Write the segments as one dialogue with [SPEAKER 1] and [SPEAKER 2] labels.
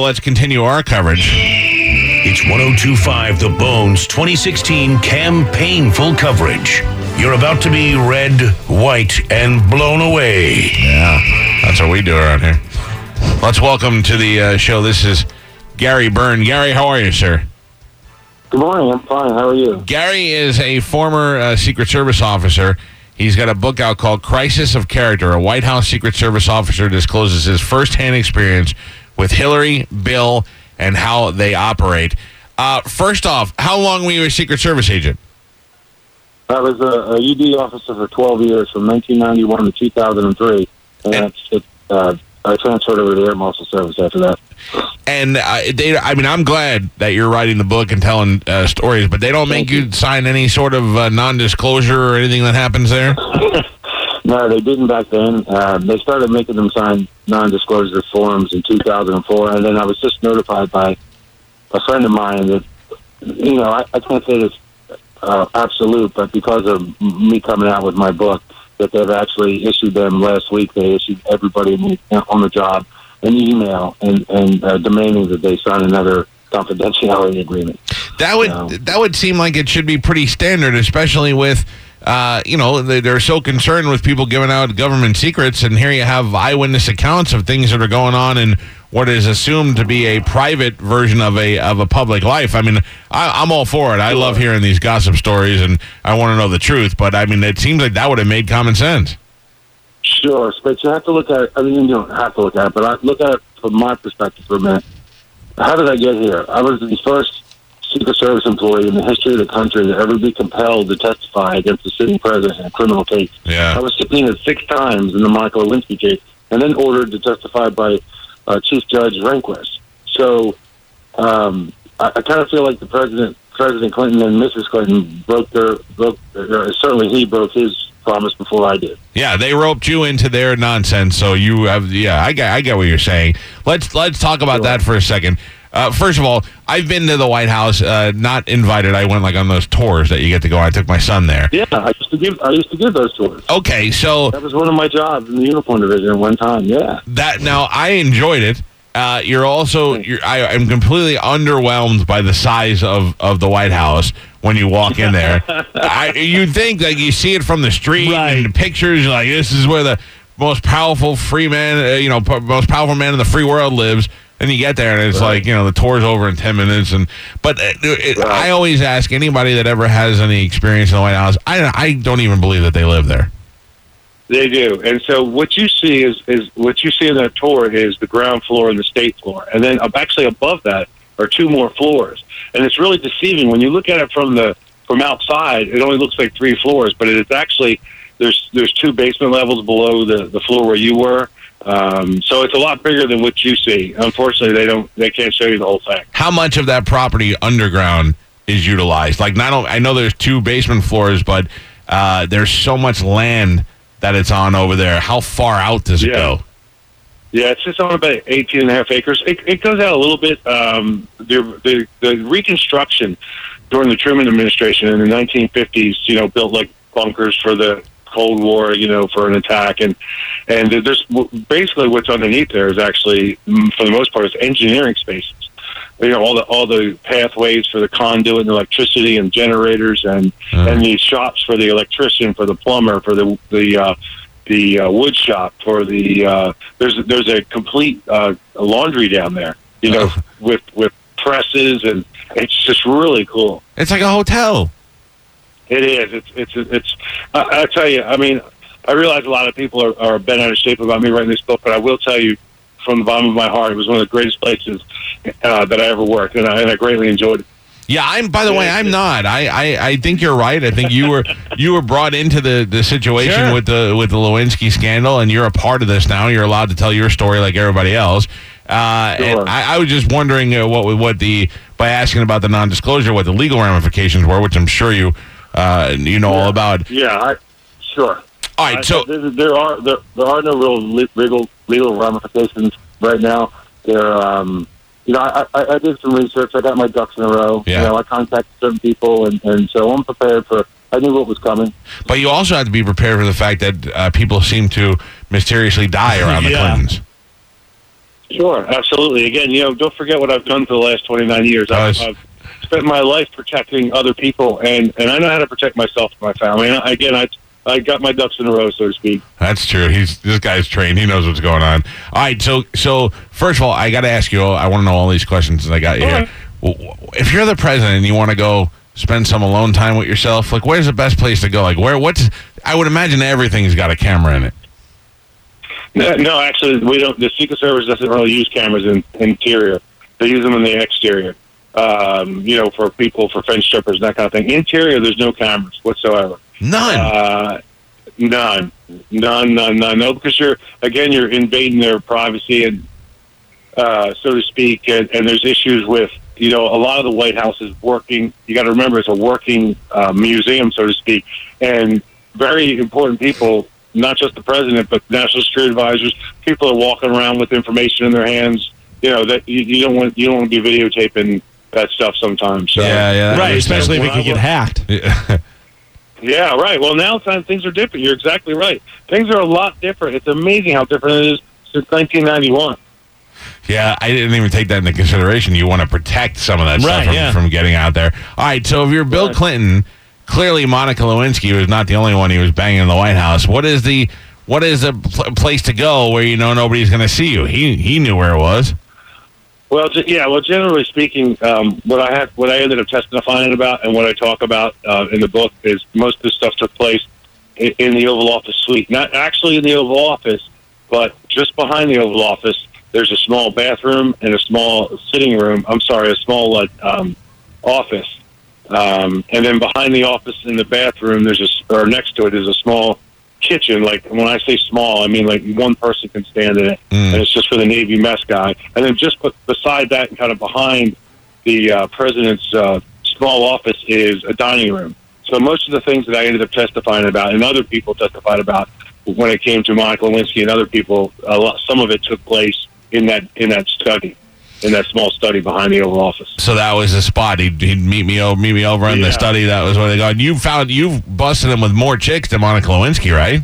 [SPEAKER 1] Let's continue our coverage.
[SPEAKER 2] It's 1025 The Bone's 2016 campaign full coverage. You're about to be red, white, and blown away.
[SPEAKER 1] Yeah, that's what we do around here. Let's welcome to the uh, show. This is Gary Byrne. Gary, how are you, sir?
[SPEAKER 3] Good morning. I'm fine. How are you?
[SPEAKER 1] Gary is a former uh, Secret Service officer. He's got a book out called Crisis of Character. A White House Secret Service officer discloses his firsthand experience with Hillary, Bill, and how they operate. Uh, first off, how long were you a Secret Service agent?
[SPEAKER 3] I was a, a UD officer for 12 years, from 1991 to 2003, and,
[SPEAKER 1] And-
[SPEAKER 3] it, uh, I transferred over to Air Marshal Service after that.
[SPEAKER 1] And uh, they, I mean, I'm glad that you're writing the book and telling uh, stories, but they don't make you
[SPEAKER 3] you.
[SPEAKER 1] sign any sort of uh, non-disclosure or anything that happens there.
[SPEAKER 3] No, they didn't back then. Uh, they started making them sign non-disclosure forms in 2004, and then I was just notified by a friend of mine that, you know, I, I can't say this uh, absolute, but because of me coming out with my book, that they've actually issued them last week. They issued everybody the- on the job an email and, and uh, demanding that they sign another confidentiality agreement.
[SPEAKER 1] That would that would seem like it should be pretty standard, especially with. Uh, you know, they, they're so concerned with people giving out government secrets, and here you have eyewitness accounts of things that are going on in what is assumed to be a private version of a of a public life. I mean, I, I'm all for it. I love hearing these gossip stories, and I want to know the truth. But I mean, it seems like that would have made common sense.
[SPEAKER 3] Sure, but you have to look at it. I mean, you don't have to look at it, but I look at it from my perspective for a minute. How did I get here? I was the first Secret Service employee in the history of the country to ever be compelled to testify against the sitting president in a criminal case.
[SPEAKER 1] Yeah.
[SPEAKER 3] I was subpoenaed six times in the Michael Lewinsky case, and then ordered to testify by uh, Chief Judge Rehnquist. So, um, I, I kind of feel like the president, President Clinton, and Mrs. Clinton broke their broke. Uh, certainly, he broke his promise before I did.
[SPEAKER 1] yeah, they roped you into their nonsense, so you have. Yeah, I get, I get what you're saying. Let's let's talk about
[SPEAKER 3] Sure.
[SPEAKER 1] that for a second. Uh, first of all, I've been to the White House, uh, not invited. I went like on those tours that you get to go. I took my son there.
[SPEAKER 3] Yeah, I used to give I used to give those tours.
[SPEAKER 1] Okay, so
[SPEAKER 3] That was one of my jobs in the uniform division at one time. Yeah.
[SPEAKER 1] that now I enjoyed it. Uh, you're also you're, I, I'm completely underwhelmed by the size of, of the White House when you walk in there. I, you'd think like you see it from the street and the pictures. You're like this is where the most powerful free man, uh, you know, most powerful man in the free world lives. And you get there, and it's
[SPEAKER 3] Right.
[SPEAKER 1] like you know the tour's over in ten minutes. And but uh, it,
[SPEAKER 3] Right.
[SPEAKER 1] I always ask anybody that ever has any experience in the White House. I I don't even believe that they live there.
[SPEAKER 4] They do, and so what you see is is what you see in that tour is the ground floor and the state floor, and then actually above that are two more floors, and it's really deceiving when you look at it from the from outside. It only looks like three floors, but it is actually there's there's two basement levels below the the floor where you were. Um, so it's a lot bigger than what you see. Unfortunately, they don't they can't show you the whole thing.
[SPEAKER 1] how much of that property underground is utilized? Like, not I know there's two basement floors, but uh, there's so much land that it's on over there. How far out does it go?
[SPEAKER 4] Yeah, it's just on about 18 and a half acres. It, it goes out a little bit. Um, the, the, the reconstruction during the Truman administration in the 1950s, you know, built like bunkers for the Cold War, you know, for an attack. And, and there's basically what's underneath there is actually, mm, for the most part, is engineering spaces. You know, all the all the pathways for the conduit and electricity and generators and
[SPEAKER 1] Uh,
[SPEAKER 4] and the shops for the electrician, for the plumber, for the the uh, the uh, wood shop, for the uh, there's there's a complete uh, laundry down there. You know,
[SPEAKER 1] Oh.
[SPEAKER 4] with with presses and it's just really cool.
[SPEAKER 1] it's like a hotel.
[SPEAKER 4] It is. It's it's it's. I, I tell you. I mean, I realize a lot of people are, are bent out of shape about me writing this book, but I will tell you, from the bottom of my heart, it was one of the greatest places uh, that I ever worked, and I, and I greatly enjoyed it.
[SPEAKER 1] Yeah, I'm. By the way, I'm not. I, I, I think you're right. I think you were you were brought into the, the situation
[SPEAKER 4] Sure.
[SPEAKER 1] with the with the Lewinsky scandal, and you're a part of this now. You're allowed to tell your story like everybody else. Uh,
[SPEAKER 3] Sure.
[SPEAKER 1] and I, I was just wondering uh, what what the by asking about the non-disclosure, what the legal ramifications were, which I'm sure you uh, you know all about.
[SPEAKER 3] Yeah. I, sure.
[SPEAKER 1] All right,
[SPEAKER 3] I-
[SPEAKER 1] so
[SPEAKER 3] there, there are there, there are no real legal legal ramifications right now. There, um, you know, I, I, I did some research. I got my ducks in a row.
[SPEAKER 1] Yeah.
[SPEAKER 3] You know, I contacted certain people, and, and so I'm prepared for. I knew what was coming.
[SPEAKER 1] But you also have to be prepared for the fact that uh, people seem to mysteriously die around the
[SPEAKER 4] Yeah.
[SPEAKER 1] Clintons.
[SPEAKER 4] Sure, absolutely. Again, you know, don't forget what I've done for the last 29 years. I've, I've spent my life protecting other people, and, and I know how to protect myself and my family. And again, I I got my ducks in a row, so to speak.
[SPEAKER 1] That's true. He's this guy's trained. He knows what's going on. All right. So so first of all, I got to ask you. I want to know all these questions that I got you
[SPEAKER 4] All
[SPEAKER 1] here.
[SPEAKER 4] right.
[SPEAKER 1] If you're the president and you want to go spend some alone time with yourself, like where's the best place to go? Like where? What's? I would imagine everything's got a camera in it.
[SPEAKER 4] No, no, actually, we don't. The Secret Service doesn't really use cameras in interior. They use them in the exterior. Um, you know, for people, for fence strippers, and that kind of thing. Interior, there's no cameras whatsoever.
[SPEAKER 1] None.
[SPEAKER 4] Uh, none, none, none, none. No, because you're again, you're invading their privacy and uh, so to speak. And, and there's issues with you know a lot of the White House is working. You got to remember it's a working uh, museum, so to speak, and very important people. Not just the president, but national security advisors. People are walking around with information in their hands. You know that you, you don't want you don't want to be videotaping that stuff sometimes. So.
[SPEAKER 1] yeah, yeah. that
[SPEAKER 5] Right,
[SPEAKER 1] makes
[SPEAKER 5] especially if
[SPEAKER 4] when
[SPEAKER 5] it
[SPEAKER 4] I
[SPEAKER 5] could get hacked.
[SPEAKER 1] sense.
[SPEAKER 4] Yeah, right. Well, now time things are different. You're exactly right. Things are a lot different. It's amazing how different it is since 1991.
[SPEAKER 1] Yeah, I didn't even take that into consideration. You want to protect some of that stuff from,
[SPEAKER 5] yeah.
[SPEAKER 1] from getting out there. All right, so if you're Bill
[SPEAKER 4] Right.
[SPEAKER 1] Clinton, clearly Monica Lewinsky was not the only one he was banging in the White House. What is the what is a pl- place to go where you know nobody's going to see you? He he knew where it was.
[SPEAKER 4] Well, yeah. Well, generally speaking, um, what I have, what I ended up testifying about, and what I talk about uh, in the book is most of the stuff took place in, in the Oval Office suite. Not actually in the Oval Office, but just behind the Oval Office. There's a small bathroom and a small sitting room. I'm sorry, a small uh, um, office. Um, and then behind the office in the bathroom, there's a, or next to it is a small kitchen. Like when I say small, I mean like one person can stand in it,
[SPEAKER 1] Mm.
[SPEAKER 4] and it's just for the Navy mess guy. And then just be- beside that, and kind of behind the uh, president's uh, small office, is a dining room. So most of the things that I ended up testifying about, and other people testified about, when it came to Monica Lewinsky and other people, a lot, some of it took place in that in that study, in that small study behind the Oval Office.
[SPEAKER 1] So that was the spot. He'd, he'd meet me over, meet me over in the study. That was where they go. And you found you busted him with more chicks than Monica Lewinsky, right?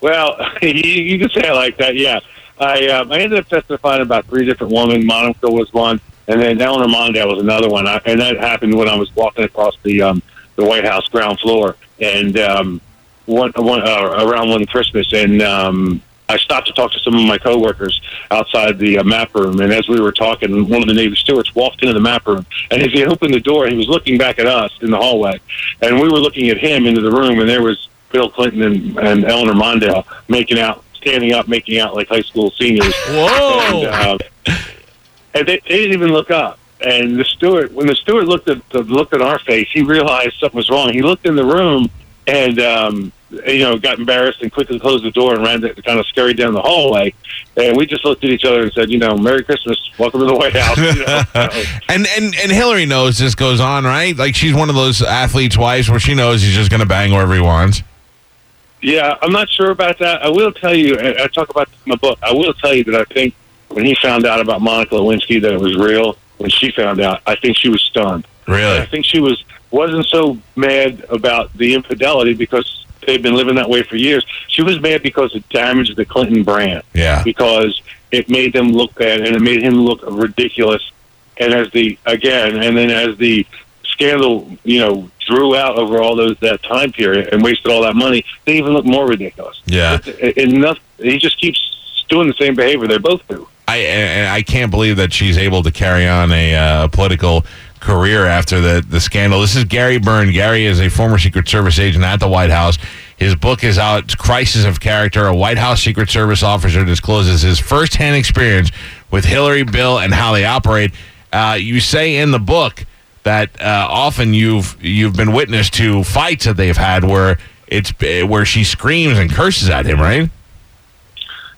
[SPEAKER 4] Well, you, you can say it like that, yeah. I um, I ended up testifying about three different women. Monica was one, and then Eleanor Mondale was another one. I, and that happened when I was walking across the um, the White House ground floor, and um, one, one uh, around one Christmas, and um, I stopped to talk to some of my coworkers outside the uh, map room. And as we were talking, one of the Navy stewards walked into the map room, and as he opened the door, he was looking back at us in the hallway, and we were looking at him into the room, and there was Bill Clinton and, and Eleanor Mondale making out, standing up, making out like high school seniors.
[SPEAKER 5] Whoa!
[SPEAKER 4] And, uh, and they, they didn't even look up. And the steward, when the steward looked at looked at our face, he realized something was wrong. He looked in the room and um, you know got embarrassed and quickly closed the door and ran to, kind of scurried down the hallway. And we just looked at each other and said, you know, Merry Christmas, welcome to the White House. You know?
[SPEAKER 1] And and and Hillary knows this goes on, right? Like she's one of those athletes' wives where she knows he's just going to bang wherever he wants.
[SPEAKER 4] Yeah, I'm not sure about that. I will tell you, and I talk about in my book. I will tell you that I think when he found out about Monica Lewinsky that it was real, when she found out, I think she was stunned.
[SPEAKER 1] Really?
[SPEAKER 4] I think she was wasn't so mad about the infidelity because they've been living that way for years. She was mad because it damaged the Clinton brand
[SPEAKER 1] Yeah.
[SPEAKER 4] because it made them look bad and it made him look ridiculous. And as the again, and then as the scandal, you know, drew out over all those that time period and wasted all that money, they even look more ridiculous.
[SPEAKER 1] Yeah.
[SPEAKER 4] Enough. He just keeps doing the same behavior they both do.
[SPEAKER 1] I and I can't believe that she's able to carry on a uh, political career after the the scandal. This is Gary Byrne. Gary is a former Secret Service agent at the White House. His book is out. Crisis of Character. A White House Secret Service officer discloses his firsthand experience with Hillary, Bill, and how they operate. Uh, you say in the book that uh, often you've you've been witness to fights that they've had where it's where she screams and curses at him, right?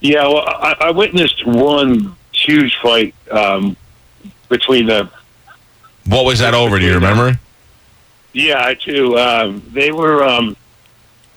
[SPEAKER 4] Yeah, well, I, I witnessed one huge fight um, between the.
[SPEAKER 1] What was that over? Do you remember?
[SPEAKER 4] Yeah, I do. Um, they were. Um,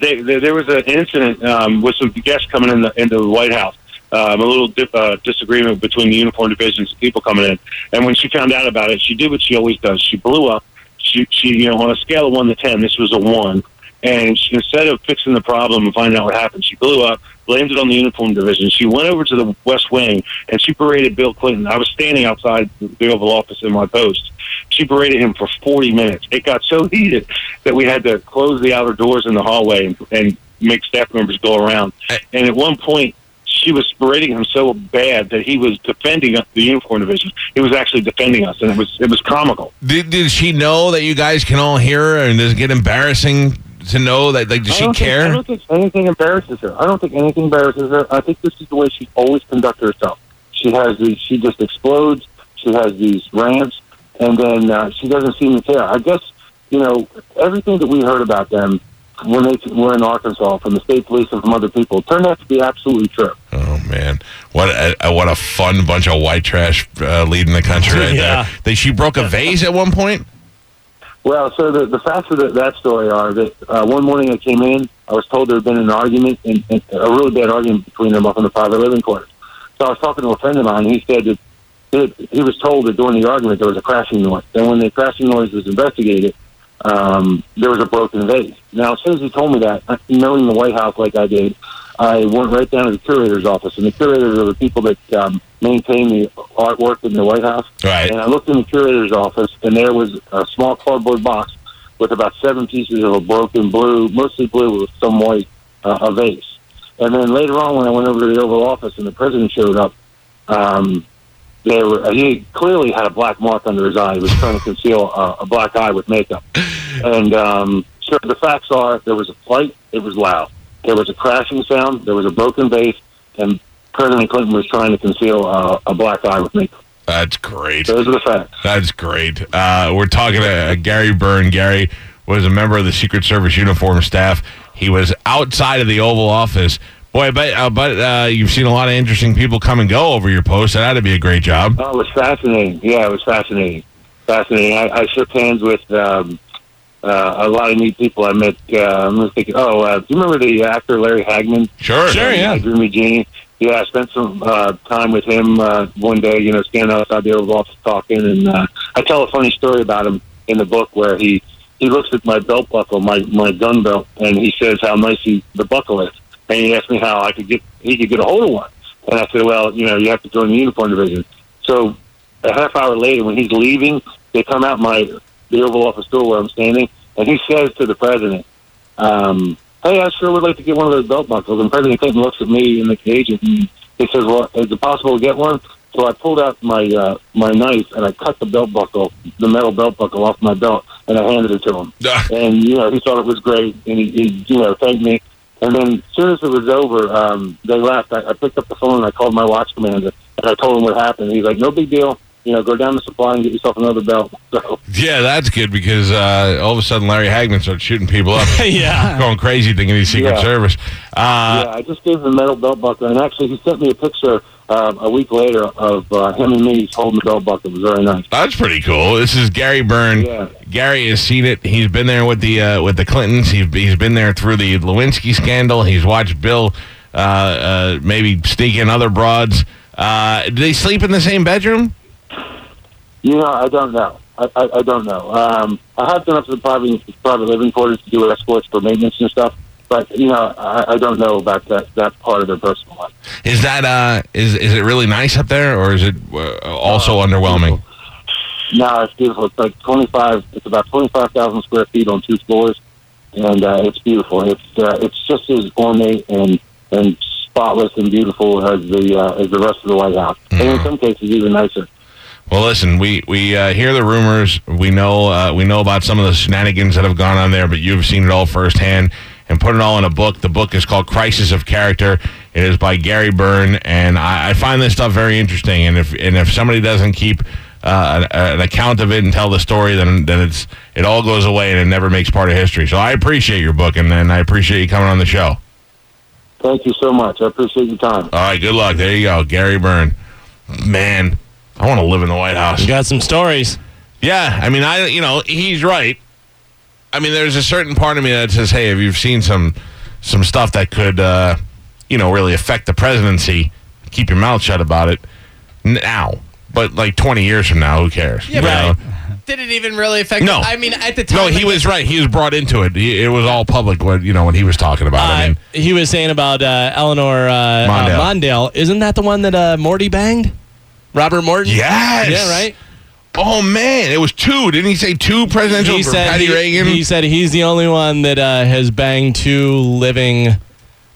[SPEAKER 4] they, they there was an incident um, with some guests coming in the into the White House. Um, a little dip, uh, disagreement between the uniform divisions and people coming in. And when she found out about it, she did what she always does. She blew up. She, she, you know, on a scale of one to ten, this was a one. And she, instead of fixing the problem and finding out what happened, she blew up, blamed it on the uniform division. She went over to the West Wing and she berated Bill Clinton. I was standing outside the Oval Office in my post. She berated him for 40 minutes. It got so heated that we had to close the outer doors in the hallway and, and make staff members go around. And at one point, she was berating him so bad that he was defending the uniform division. He was actually defending us, and it was it was comical.
[SPEAKER 1] Did, did she know that you guys can all hear her, and does it get embarrassing to know that? Like, does she
[SPEAKER 3] think-
[SPEAKER 1] care?
[SPEAKER 3] I don't think anything embarrasses her. I don't think anything embarrasses her. I think this is the way she always conducts herself. She has these. She just explodes. She has these rants, and then uh, she doesn't seem to care. I guess you know everything that we heard about them when they were in Arkansas from the state police and from other people turned out to be absolutely true.
[SPEAKER 1] Oh man, what a, what a fun bunch of white trash uh, leading the country right
[SPEAKER 5] Yeah.
[SPEAKER 1] there. They, she broke a vase at one point.
[SPEAKER 3] Well, so the, the facts of the, that story are that uh, one morning I came in, I was told there had been an argument, and, and a really bad argument between them up in the private living quarters. So I was talking to a friend of mine, and he said that that he was told that during the argument there was a crashing noise. And when the crashing noise was investigated, um, there was a broken vase. Now, as soon as he told me that, knowing the White House like I did, I went right down to the curator's office, and the curators are the people that um, maintain the artwork in the White House.
[SPEAKER 1] Right.
[SPEAKER 3] And I looked in the curator's office, and there was a small cardboard box with about seven pieces of a broken blue, mostly blue with some white, uh, a vase. And then later on, when I went over to the Oval Office and the president showed up, um, there were, he clearly had a black mark under his eye. He was trying to conceal a, a black eye with makeup. And um, so the facts are there was a fight, it was loud. There was a crashing sound, there was a broken vase, and President Clinton was trying to conceal uh, a black eye with makeup.
[SPEAKER 1] That's great.
[SPEAKER 3] Those are the facts.
[SPEAKER 1] That's great. Uh, we're talking to uh, Gary Byrne. Gary was a member of the Secret Service uniform staff. He was outside of the Oval Office. Boy, but uh, but uh, you've seen a lot of interesting people come and go over your post. That had to be a great job.
[SPEAKER 3] Oh, it was fascinating. Yeah, it was fascinating. Fascinating. I, I shook hands with um, uh, a lot of neat people. I met. Uh, I'm thinking. Oh, uh, do you remember the actor Larry Hagman?
[SPEAKER 1] Sure.
[SPEAKER 5] Sure, yeah.
[SPEAKER 3] Uh, Dream of Jeannie. Yeah, I spent some uh, time with him uh, one day. You know, standing outside the Oval Office talking, and uh, I tell a funny story about him in the book where he he looks at my belt buckle, my my gun belt, and he says how nice he, the buckle is, and he asked me how I could get he could get a hold of one, and I said, well, you know, you have to join the uniform division. So a half hour later, when he's leaving, they come out my the Oval Office door where I'm standing, and he says to the president, um, "Hey, I sure would like to get one of those belt buckles." And President Clinton looks at me and the agent, and he says, "Well, is it possible to get one?" So I pulled out my uh, my knife and I cut the belt buckle, the metal belt buckle off my belt, and I handed it to him. And you know, he thought it was great, and he, he you know thanked me. And then as soon as it was over, um, they left. I, I picked up the phone and I called my watch commander, and I told him what happened. He's like, "No big deal. You know, go down to supply and get yourself another belt." So
[SPEAKER 1] Yeah, that's good because uh, all of a sudden Larry Hagman started shooting people up,
[SPEAKER 5] yeah.
[SPEAKER 1] going crazy thinking he's Secret
[SPEAKER 3] Yeah.
[SPEAKER 1] Service. Uh,
[SPEAKER 3] yeah, I just gave him the metal belt buckle, and actually, he sent me a picture um, a week later of uh, him and me holding the belt buckle. It was very nice.
[SPEAKER 1] That's pretty cool. This is Gary Byrne.
[SPEAKER 3] Yeah.
[SPEAKER 1] Gary has seen it. He's been there with the uh, with the Clintons. He's he's been there through the Lewinsky scandal. He's watched Bill uh, uh, maybe sneak in other broads. Uh, do they sleep in the same bedroom?
[SPEAKER 3] You know, I don't know. I, I, I don't know. Um, I have been up to the private private living quarters to do escorts for maintenance and stuff, but you know, I, I don't know about that that part of their personal life.
[SPEAKER 1] Is that uh, is is it really nice up there, or is it uh, also underwhelming?
[SPEAKER 3] No, it's beautiful. It's like twenty five. It's about twenty five thousand square feet on two floors, and uh, it's beautiful. It's uh, it's just as ornate and and spotless and beautiful as the uh, as the rest of the White House, and in some cases even nicer.
[SPEAKER 1] Well, listen, we we uh, hear the rumors. We know uh, we know about some of the shenanigans that have gone on there, but you've seen it all firsthand and put it all in a book. The book is called Crisis of Character. It is by Gary Byrne, and I, I find this stuff very interesting. And if and if somebody doesn't keep uh, an, an account of it and tell the story, then then it's it all goes away and it never makes part of history. So I appreciate your book, and, and I appreciate you coming on the show.
[SPEAKER 3] Thank you so much. I appreciate your time.
[SPEAKER 1] All right, good luck. There you go, Gary Byrne. Man, I want to live in the White House.
[SPEAKER 5] You got some stories.
[SPEAKER 1] Yeah, I mean, I you know he's right. I mean, there's a certain part of me that says, "Hey, if you've seen some some stuff that could, uh, you know, really affect the presidency, keep your mouth shut about it now." But like 20 years from now, who cares?
[SPEAKER 5] Yeah,
[SPEAKER 1] You
[SPEAKER 5] right.
[SPEAKER 1] know?
[SPEAKER 5] Did it even really affect?
[SPEAKER 1] No.
[SPEAKER 5] I mean, at the time,
[SPEAKER 1] No, he
[SPEAKER 5] I
[SPEAKER 1] was right. He was brought into it. He, it was all public. What you know when he was talking about. I
[SPEAKER 5] Uh,
[SPEAKER 1] mean,
[SPEAKER 5] he was saying about uh, Eleanor uh,
[SPEAKER 1] Mondale.
[SPEAKER 5] Uh, Mondale. Isn't that the one that uh, Morty banged? Robert Morton.
[SPEAKER 1] yes.
[SPEAKER 5] Yeah. Right.
[SPEAKER 1] Oh man, it was two. Didn't he say two presidential
[SPEAKER 5] He
[SPEAKER 1] for
[SPEAKER 5] said
[SPEAKER 1] Patty
[SPEAKER 5] he,
[SPEAKER 1] Reagan?
[SPEAKER 5] he said he's the only one that uh, has banged two living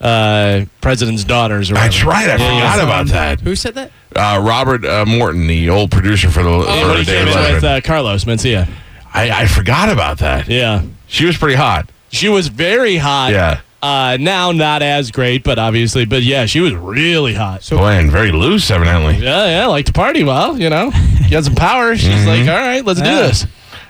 [SPEAKER 5] uh, president's daughters. Or
[SPEAKER 1] That's right. I
[SPEAKER 5] Yeah,
[SPEAKER 1] forgot about that.
[SPEAKER 6] Who said that?
[SPEAKER 1] Uh, Robert uh, Morton, the old producer for the
[SPEAKER 5] Yeah,
[SPEAKER 1] for
[SPEAKER 5] he
[SPEAKER 1] David
[SPEAKER 5] came in with uh, Carlos Mencia.
[SPEAKER 1] I, I forgot about that.
[SPEAKER 5] Yeah.
[SPEAKER 1] She was pretty hot.
[SPEAKER 5] She was very hot.
[SPEAKER 1] Yeah.
[SPEAKER 5] Uh, now not as great, but obviously, but yeah, she was really hot. So
[SPEAKER 1] Boy, and very loose, evidently.
[SPEAKER 5] yeah, yeah, like to party. Well, you know, you got some power. She's
[SPEAKER 1] Mm-hmm.
[SPEAKER 5] like, all right, let's do this.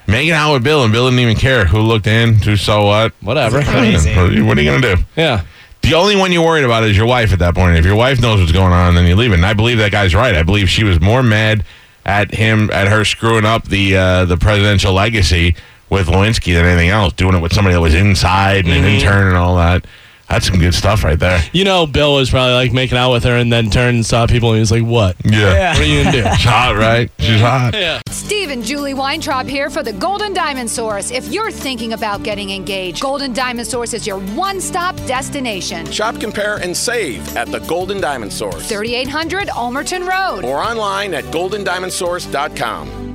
[SPEAKER 1] Making out with Bill, and Bill didn't even care who looked in, who saw what.
[SPEAKER 5] Whatever.
[SPEAKER 6] Crazy.
[SPEAKER 1] What are you, what are you going to do?
[SPEAKER 5] Yeah.
[SPEAKER 1] The only one you're worried about is your wife at that point. If your wife knows what's going on, then you leave it. And I believe that guy's right. I believe she was more mad at him, at her screwing up the uh, the presidential legacy with Lewinsky than anything else. Doing it with somebody that was inside and
[SPEAKER 5] Mm-hmm.
[SPEAKER 1] an intern and all that. That's some good stuff right there.
[SPEAKER 5] You know, Bill was probably like making out with her and then turned and saw people and he was like, what?
[SPEAKER 1] Yeah.
[SPEAKER 5] What are you going to do?
[SPEAKER 1] She's hot, right? She's hot.
[SPEAKER 5] yeah.
[SPEAKER 7] Steve and Julie Weintraub here for the Golden Diamond Source. If you're thinking about getting engaged, Golden Diamond Source is your one stop destination.
[SPEAKER 8] Shop, compare, and save at the Golden Diamond Source
[SPEAKER 7] 3800 Almerton Road.
[SPEAKER 8] or online at goldendiamondsource.com.